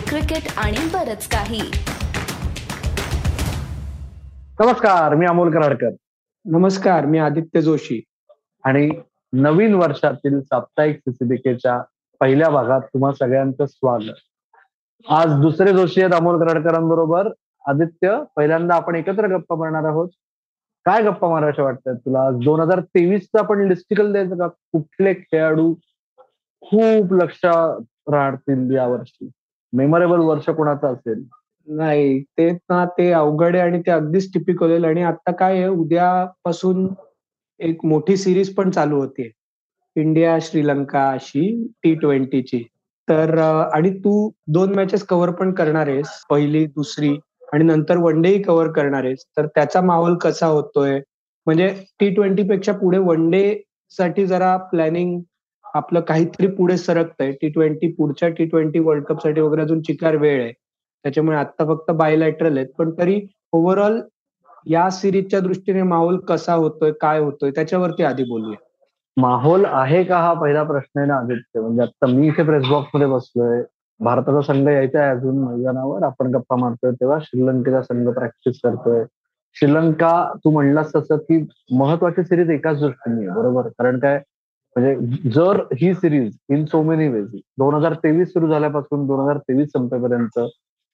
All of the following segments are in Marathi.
क्रिकेट आणि बरच काही. नमस्कार मी अमोल कराडकर. नमस्कार मी आदित्य जोशी. आणि नवीन वर्षातील साप्ताहिक सीसीबीकेच्या पहिल्या भागात तुम्हा सगळ्यांचं स्वागत. आज दुसरे जोशी आहेत अमोल कराडकरांबरोबर. आदित्य पहिल्यांदा आपण एकत्र गप्पा मारणार आहोत. काय गप्पा मारायच्या वाटतात तुला? दोन हजार तेवीसचा पण लिस्टिकल द्यायचं का? कुठले खेळाडू खूप लक्षात राहतील यावर्षी? मेमोरेबल वर्ष कोणाचं असेल? नाही ते ना ते अवघड आहे आणि ते अगदीच टिपिकल होईल आणि आता काय आहे उद्यापासून एक मोठी सिरीज पण चालू होते. इंडिया श्रीलंका अशी टी ट्वेंटीची तर आणि तू दोन मॅचेस कव्हर पण करणार आहेस. पहिली दुसरी आणि नंतर वन डे कव्हर करणार आहेस. तर त्याचा माहोल कसा होतोय? म्हणजे टी ट्वेंटी पेक्षा पुढे वन डे साठी जरा प्लॅनिंग आपलं काहीतरी पुढे सरकतंय. टी ट्वेंटी पुढच्या टी ट्वेंटी वर्ल्ड कपसाठी वगैरे अजून चिकार वेळ आहे. त्याच्यामुळे आता फक्त बायलॅटरल आहेत. पण तरी ओव्हरऑल या सिरीजच्या दृष्टीने माहोल कसा होतोय काय होतोय त्याच्यावरती आधी बोलूया. माहोल आहे का हा पहिला प्रश्न आहे ना आदित्य? म्हणजे आता मी इथे प्रेस बॉक्समध्ये बसलोय. भारताचा संघ यायचा आहे अजून मैदानावर. आपण गप्पा मारतोय तेव्हा श्रीलंकेचा संघ प्रॅक्टिस करतोय. श्रीलंका तू म्हणलास तसं की महत्वाची सिरीज एकाच दृष्टीने बरोबर? कारण काय? म्हणजे जर ही series in so many ways दोन हजार तेवीस सुरू झाल्यापासून दोन हजार तेवीस संपेपर्यंत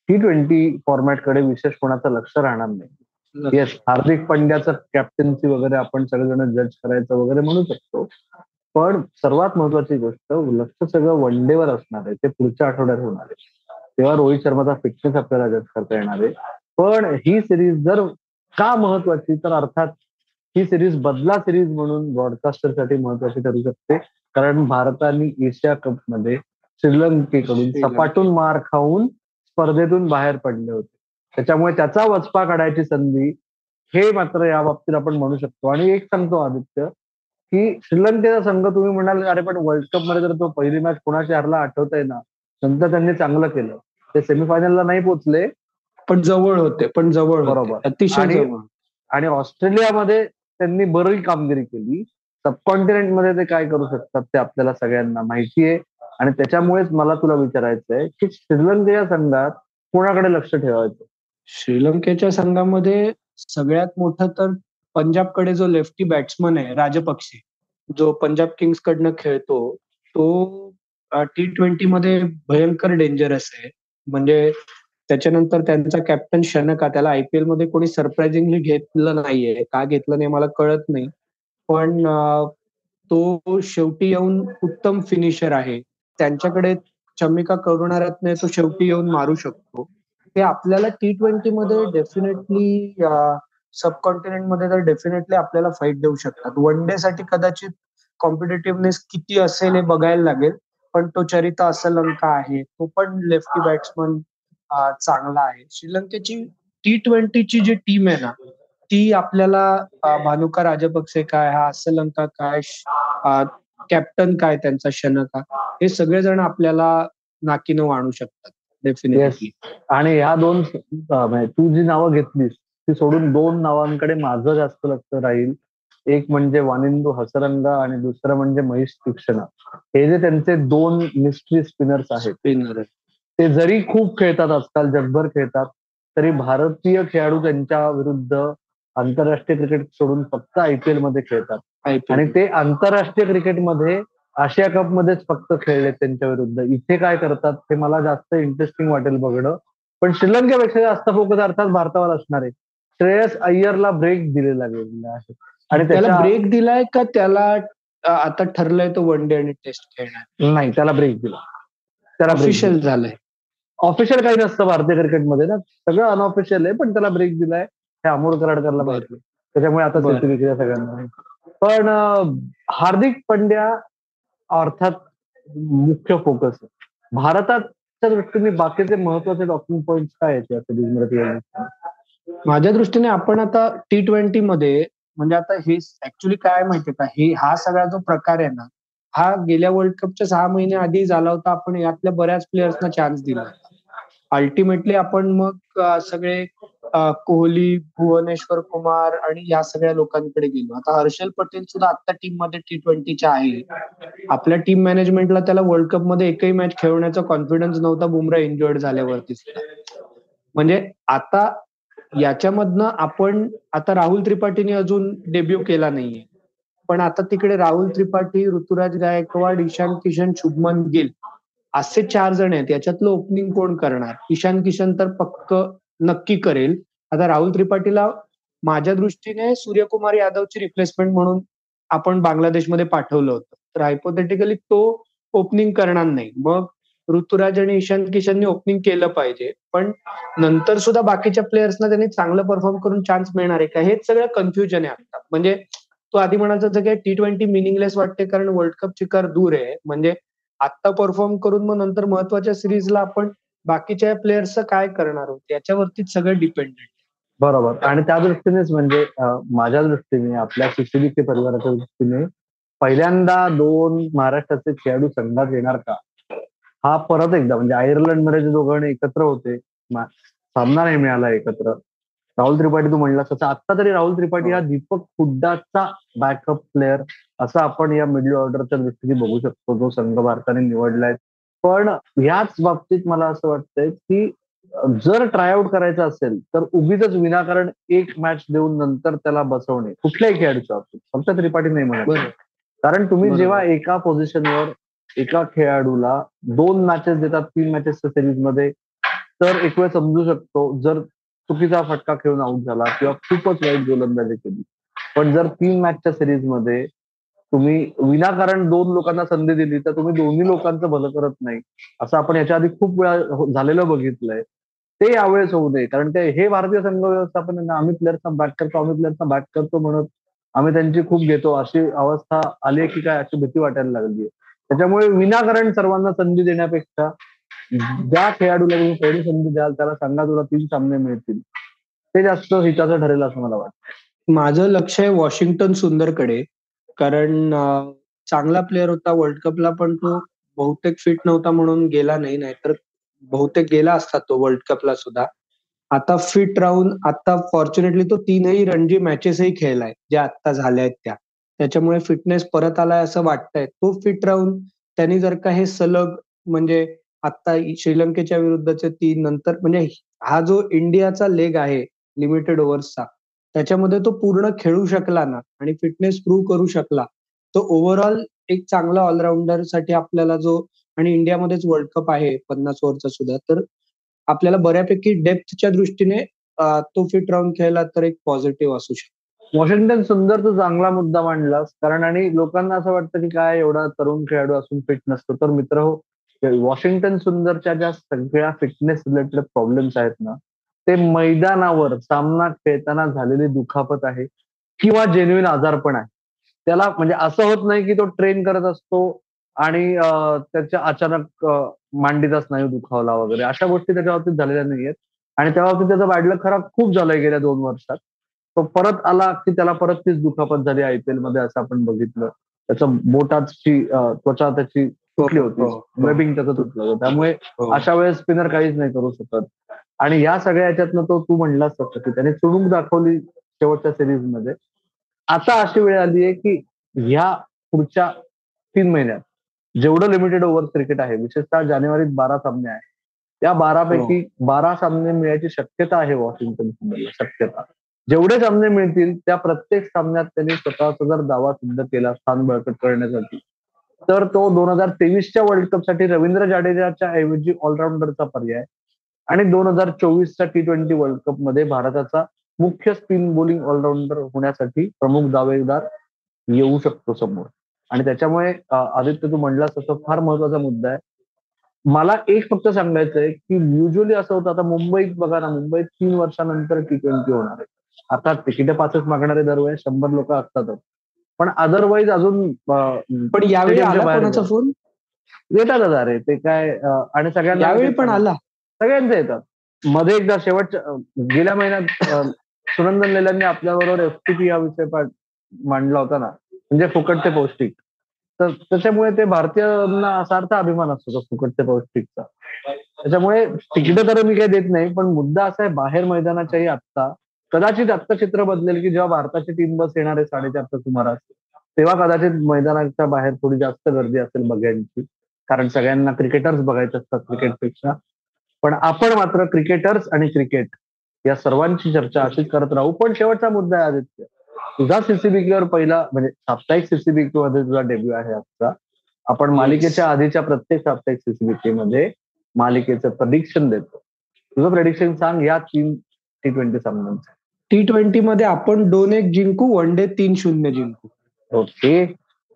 टी ट्वेंटी फॉर्मॅटकडे विशेष कोणाचं लक्ष राहणार नाही. येस हार्दिक पंड्याचं कॅप्टन्सी वगैरे आपण सगळेजण जज करायचं वगैरे म्हणू शकतो. पण सर्वात महत्वाची गोष्ट लक्ष सगळं वन वर असणार आहे. ते पुढच्या आठवड्यात होणार आहे. तेव्हा रोहित शर्माचा फिटनेस आपल्याला जज करता येणार आहे. पण ही सिरीज जर का महत्वाची तर अर्थात ही सिरीज बदला सिरीज म्हणून ब्रॉडकास्टरसाठी महत्वाची ठरू शकते. कारण भारताने एशिया कपमध्ये श्रीलंकेकडून सपाटून मार खाऊन स्पर्धेतून बाहेर पडले होते. त्याच्यामुळे त्याचा वचपा काढायची संधी हे मात्र या बाबतीत आपण म्हणू शकतो. आणि एक सांगतो आदित्य की श्रीलंकेचा संघ तुम्ही म्हणाल अरे पण वर्ल्ड कपमध्ये तर तो पहिली मॅच कोणाची हरला आठवतंय ना? नंतर त्यांनी चांगलं केलं. ते सेमीफायनलला नाही पोहोचले. पण जवळ होते पण जवळ. बरोबर. अतिशय आणि ऑस्ट्रेलियामध्ये त्यांनी बरी कामगिरी केली. सबकॉन्टिनेंटमध्ये ते काय करू शकतात ते आपल्याला सगळ्यांना माहिती आहे आणि त्याच्यामुळेच मला तुला विचारायचंय की श्रीलंकेच्या संघात कोणाकडे लक्ष ठेवायचं? श्रीलंकेच्या संघामध्ये सगळ्यात मोठं तर पंजाबकडे जो लेफ्टी बॅट्समन आहे राजपक्षे जो पंजाब किंग्स कडनं खेळतो तो टी ट्वेंटी मध्ये भयंकर डेंजरस आहे. म्हणजे त्याच्यानंतर त्यांचा कॅप्टन शनका त्याला आयपीएलमध्ये कोणी सरप्राइझिंगली घेतलं नाहीये. का घेतलं नाही मला कळत नाही. पण तो शेवटी येऊन उत्तम फिनिशर आहे. त्यांच्याकडे चमिका करुणारत्न तो शेवटी येऊन मारू शकतो. ते आपल्याला टी ट्वेंटी मध्ये डेफिनेटली सबकॉन्टिनेंटमध्ये तर डेफिनेटली आपल्याला फाईट देऊ शकतात. वन डे साठी कदाचित कॉम्पिटेटिव्हनेस किती असेल हे बघायला लागेल. पण तो चरिता असलंका आहे. तो पण लेफ्टी बॅट्समन चांगला आहे. श्रीलंकेची टी ट्वेंटीची जी टीम आहे ना ती आपल्याला भानुका राजपक्षे काय हा असलंका काय कॅप्टन काय त्यांचा शनका हे सगळेजण आपल्याला नाकीनं आणू शकतात डेफिनेटली आणि ह्या दोन म्हणजे तू जी नावं घेतलीस ती सोडून दोन नावांकडे माझं जास्त लक्ष राहील. एक म्हणजे वानिंदू हसरंगा आणि दुसरं म्हणजे महेश तीक्षणा. हे जे त्यांचे दोन मिस्ट्री स्पिनर्स आहेत. स्पिनर ते जरी खूप खेळतात आजकाल जगभर खेळतात तरी भारतीय खेळाडू त्यांच्या विरुद्ध आंतरराष्ट्रीय क्रिकेट सोडून फक्त आयपीएलमध्ये खेळतात. आणि ते आंतरराष्ट्रीय क्रिकेटमध्ये आशिया कप मध्येच फक्त खेळले त्यांच्या विरुद्ध. इथे काय करतात हे मला जास्त इंटरेस्टिंग वाटेल बघणं. पण श्रीलंकेपेक्षा जास्त फोकस अर्थात भारतावर असणार. आहे श्रेयस अय्यरला ब्रेक दिलेला गेलेला आहे. आणि त्याला ब्रेक दिलाय का त्याला आता ठरलंय तो वन डे आणि टेस्ट खेळणार? नाही त्याला ब्रेक दिला. त्याला ऑफिशियल झालंय. ऑफिशियल काही नसतं भारतीय क्रिकेटमध्ये ना सगळं अनऑफिशियल आहे पण त्याला ब्रेक दिलाय हे अमोल कराडकरला. माहिती त्याच्यामुळे आता. CCTV सगळ्यांना. पण हार्दिक पंड्या अर्थात मुख्य फोकस भारताच्या दृष्टीने बाकीचे महत्त्वाचे टॉकिंग पॉईंट काय आहेत? माझ्या दृष्टीने आपण आता टी ट्वेंटी मध्ये म्हणजे आता हे ऍक्च्युली काय माहितीये का हे हा सगळा जो प्रकार आहे ना हा गेल्या वर्ल्ड कपच्या सहा महिने आधी झाला होता आपण यातल्या बऱ्याच प्लेयर्सना चान्स दिला अल्टिमेटली आपण मग सगळे कोहली भुवनेश्वर कुमार आणि या सगळ्या लोकांकडे गेलो. आता हर्षल पटेल सुद्धा आता टीममध्ये टी ट्वेंटीच्या आहे. आपल्या टीम मॅनेजमेंटला त्याला वर्ल्ड कपमध्ये एकही मॅच खेळण्याचा कॉन्फिडन्स नव्हता. बुमरा इंजर्ड झाल्यावरती म्हणजे आता याच्यामधनं आपण आता राहुल त्रिपाठीने अजून डेब्यू केला नाहीये. पण आता तिकडे राहुल त्रिपाठी ऋतुराज गायकवाड ईशान किशन शुभमन गिल असे चार जण आहेत याच्यातलं ओपनिंग कोण करणार? ईशान किशन तर पक्क नक्की करेल. आता राहुल त्रिपाठीला माझ्या दृष्टीने सूर्यकुमार यादवची रिप्लेसमेंट म्हणून आपण बांगलादेशमध्ये पाठवलं होतं. तर हायपोथेटिकली तो ओपनिंग करणार नाही. मग ऋतुराज आणि ईशान किशननी ओपनिंग केलं पाहिजे. पण नंतर सुद्धा बाकीच्या प्लेयर्सना त्यांनी चांगलं परफॉर्म करून चान्स मिळणार आहे का? हेच सगळं कन्फ्युजन आहे आता. म्हणजे तो आधी म्हणायचं की टी ट्वेंटी मिनिंगलेस वाटते कारण वर्ल्ड कप चिकार दूर आहे. म्हणजे आता परफॉर्म करून मग नंतर महत्त्वाच्या सिरीजला आपण बाकीच्या प्लेयर्सचं काय करणार आहोत? याच्यावरतीच सगळं डिपेंडेंट बरोबर. आणि त्या दृष्टीनेच म्हणजे माझ्या दृष्टीने आपल्या के परिवाराच्या दृष्टीने पहिल्यांदा दोन महाराष्ट्राचे खेळाडू संघात येणार का? हा परत एकदा म्हणजे आयर्लंडमध्ये जे दोघांनी एकत्र होते सामना नाही मिळाला एकत्र. राहुल त्रिपाठी तू म्हणलास तसं. आता तरी राहुल त्रिपाठी हा दीपक हुड्डाचा बॅकअप प्लेअर असं आपण या मिडल ऑर्डरच्या दृष्टीने बघू शकतो जो संघ भारताने निवडलाय. पण ह्याच बाबतीत मला असं वाटतंय की जर ट्रायआउट करायचं असेल तर उगीच विनाकारण एक मॅच देऊन नंतर त्याला बसवणे कुठल्याही खेळाडूच्या बाबतीत. फक्त त्रिपाठी नाही म्हणत. कारण तुम्ही जेव्हा एका पोझिशनवर एका खेळाडूला दोन मॅचेस देतात तीन मॅचेसच्या सिरीजमध्ये तर एक वेळ समजू शकतो जर चुकीचा फटका खेळून आउट झाला किंवा खूपच वाईट गोलंदाजी केली. पण जर तीन मॅचच्या सिरीजमध्ये तुम्ही विनाकारण दोन लोकांना संधी दिली तर तुम्ही दोन्ही लोकांचं भलं करत नाही. असं आपण याच्या आधी खूप वेळा हो, झालेलं बघितलंय. ते यावेळेस होऊ नये कारण ते हे भारतीय संघ व्यवस्थापन आम्ही प्लेअर्सना बॅट करतो आम्ही प्लेअर्सना बॅट करतो म्हणत आम्ही त्यांची खूप घेतो. अशी अवस्था आली की काय अशी भीती वाटायला लागली त्याच्यामुळे विनाकारण सर्वांना संधी देण्यापेक्षा ज्या खेळाडूला तुम्ही पहिली संधी द्याल त्याला सांगा तुला तीन सामने मिळतील. ते जास्त हिताचं ठरेल असं मला वाटतं. माझं लक्ष आहे वॉशिंग्टन सुंदरकडे. कारण चांगला प्लेअर होता. वर्ल्ड कपला पण तो बहुतेक फिट नव्हता म्हणून गेला नाही. नाहीतर बहुतेक गेला असता तो वर्ल्ड कपला सुद्धा. आता फिट राहून आता फॉर्च्युनेटली तो तीनही रणजी मॅचेसही खेळलाय ज्या आता झाल्या आहेत त्या. त्याच्यामुळे फिटनेस परत आलाय असं वाटतंय. तो फिट राहून त्यांनी जर का हे सलग म्हणजे आता श्रीलंकेच्या विरुद्धचे तीन नंतर म्हणजे हा जो इंडियाचा लेग आहे लिमिटेड ओव्हर्सचा त्याच्यामध्ये तो पूर्ण खेळू शकला ना आणि फिटनेस प्रूव्ह करू शकला तो ओव्हरऑल एक चांगला ऑलराऊंडरसाठी आपल्याला जो आणि इंडियामध्येच वर्ल्ड कप आहे पन्नास ओव्हरचा सुद्धा तर आपल्याला बऱ्यापैकी डेप्थच्या दृष्टीने तो फिट राहून खेळला तर एक पॉझिटिव्ह असू शकतो. वॉशिंग्टन सुंदर तू चांगला मुद्दा मांडलास कारण आणि लोकांना असं वाटतं की काय एवढा तरुण खेळाडू असून फिट नसतो. तर मित्र हो वॉशिंग्टन सुंदरच्या ज्या सगळ्या फिटनेस रिलेटेड प्रॉब्लेम्स आहेत ना ते मैदानावर सामना खेळताना झालेली दुखापत आहे किंवा जेन्युइन आजारपण आहे. त्याला म्हणजे असं होत नाही की तो ट्रेन करत असतो आणि त्याच्या अचानक मांडीचा स्नायू दुखावला वगैरे. अशा गोष्टी त्याच्या बाबतीत झालेल्या नाहीयेत. आणि त्या बाबतीत त्याचा बॅडलक खराब खूप झालाय गेल्या दोन वर्षात. तो परत आला की त्याला परत तीच दुखापत झाली आयपीएलमध्ये असं आपण बघितलं. त्याचं बोटाची त्वचा त्याची तुटली होती. वेबिंग हो, हो. त्याचं तुटलं होतं. त्यामुळे हो. अशा वेळेस स्पिनर काहीच नाही करू शकत. आणि या सगळ्या याच्यातनं तो तू म्हणलास तसं की त्याने चुडूक दाखवली शेवटच्या सिरीजमध्ये. आता अशी वेळ आली आहे की ह्या पुढच्या तीन महिन्यात जेवढं लिमिटेड ओव्हर क्रिकेट आहे विशेषतः जानेवारीत बारा सामने आहे त्या बारापैकी बारा सामने मिळायची शक्यता आहे वॉशिंग्टन सुंदरला शक्यता. जेवढे सामने मिळतील त्या प्रत्येक सामन्यात त्यांनी स्वतःचा जर दावा सिद्ध केला स्थान बळकट करण्यासाठी तर तो दोन हजार तेवीसच्या वर्ल्ड कपसाठी रवींद्र जाडेजाच्या ऐवजी ऑलराऊंडरचा पर्याय आणि दोन हजार चोवीसच्या टी ट्वेंटी वर्ल्ड कपमध्ये भारताचा मुख्य स्पिन बॉलिंग ऑलराऊंडर होण्यासाठी प्रमुख दावेदार येऊ शकतो समोर. आणि त्याच्यामुळे आदित्य तू म्हणलास तसं फार महत्त्वाचा मुद्दा आहे. मला एक फक्त सांगायचं आहे की युजली असं होतं आता मुंबईत बघा ना मुंबईत तीन वर्षानंतर टी ट्वेंटी होणार आहे. आता तिकीट पाचच मागणारे दरवेळेस शंभर लोक असतातच पण अदरवाईज अजून पण यावेळी फोन येतात दादा रे ते काय आणि सगळ्यांना यावेळी पण आला. सगळ्यांचे येतात मध्ये एकदा शेवटच्या गेल्या महिन्यात सुनंदन लेल्यांनी आपल्याबरोबर एफटीपी हा विषय मांडला होता ना म्हणजे फुकट ते पौष्टिक. तर त्याच्यामुळे ते भारतीयांना असा अर्थ अभिमान असतो फुकट ते पौष्टिकचा. त्याच्यामुळे तिकीट तर मी काही देत नाही पण मुद्दा असा आहे बाहेर मैदानाच्याही आत्ता कदाचित आत्ता चित्र बदलेल की जेव्हा भारताची टीम बस येणार आहे साडेचारच्या सुमारास तेव्हा कदाचित मैदानाच्या बाहेर थोडी जास्त गर्दी असेल बघ्यांची. कारण सगळ्यांना क्रिकेटर्स बघायचे असतात क्रिकेटपेक्षा. पण आपण मात्र क्रिकेटर्स आणि क्रिकेट या सर्वांची चर्चा अशीच करत राहू. पण शेवटचा मुद्दा आहे आदित्य. तुझा सीसीबीके वर पहिला म्हणजे साप्ताहिक सीसीबीके मध्ये तुझा डेब्यू आहे आजचा. आपण मालिकेच्या आधीच्या प्रत्येक साप्ताहिक सीसीबीके मध्ये मालिकेचं प्रडिक्शन देतो. तुझं प्रेडिक्शन सांग या तीन टी ट्वेंटी सामन्यांचं. टी ट्वेंटी मध्ये आपण दोन एक जिंकू वन डे तीन शून्य जिंकू. ओके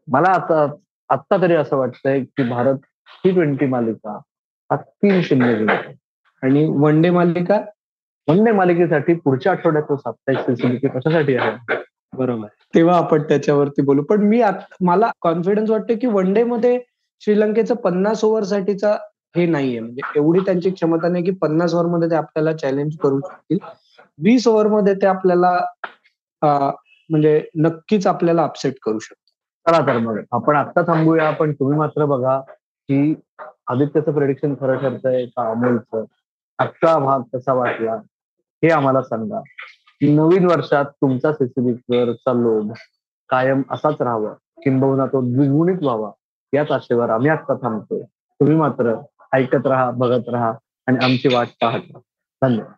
मला आता आत्ता तरी असं वाटतंय की भारत टी ट्वेंटी मालिका तीन शून्य जिंकतो आणि वन डे मालिका वन डे मालिकेसाठी पुढच्या आठवड्यात साप्ताहिक कशासाठी आहे? बरोबर. तेव्हा आपण त्याच्यावरती बोलू. पण मी मला कॉन्फिडन्स वाटते की वन डे मध्ये श्रीलंकेचं पन्नास ओव्हरसाठीचा हे नाहीये. म्हणजे एवढी त्यांची क्षमता नाही की पन्नास ओव्हरमध्ये ते आपल्याला चॅलेंज करू शकतील. वीस ओव्हरमध्ये ते आपल्याला म्हणजे नक्कीच आपल्याला अपसेट करू शकतात चला तर मग आपण आता थांबूया. पण तुम्ही मात्र बघा की आदित्यचं प्रेडिक्शन खरं ठरतंय का अमोलचं? आजचा भाग कसा वाटला? हे आम्हाला सांगा. नवीन वर्षात तुमचा सीसीबीवरचा लोभ कायम असाच राहावा. किंबहुना तो द्विगुणित व्हावा. याच आशेवर आम्ही आत्ता थांबतोय. तुम्ही मात्र ऐकत राहा बघत राहा आणि आमची वाट पाहत राहा. धन्यवाद.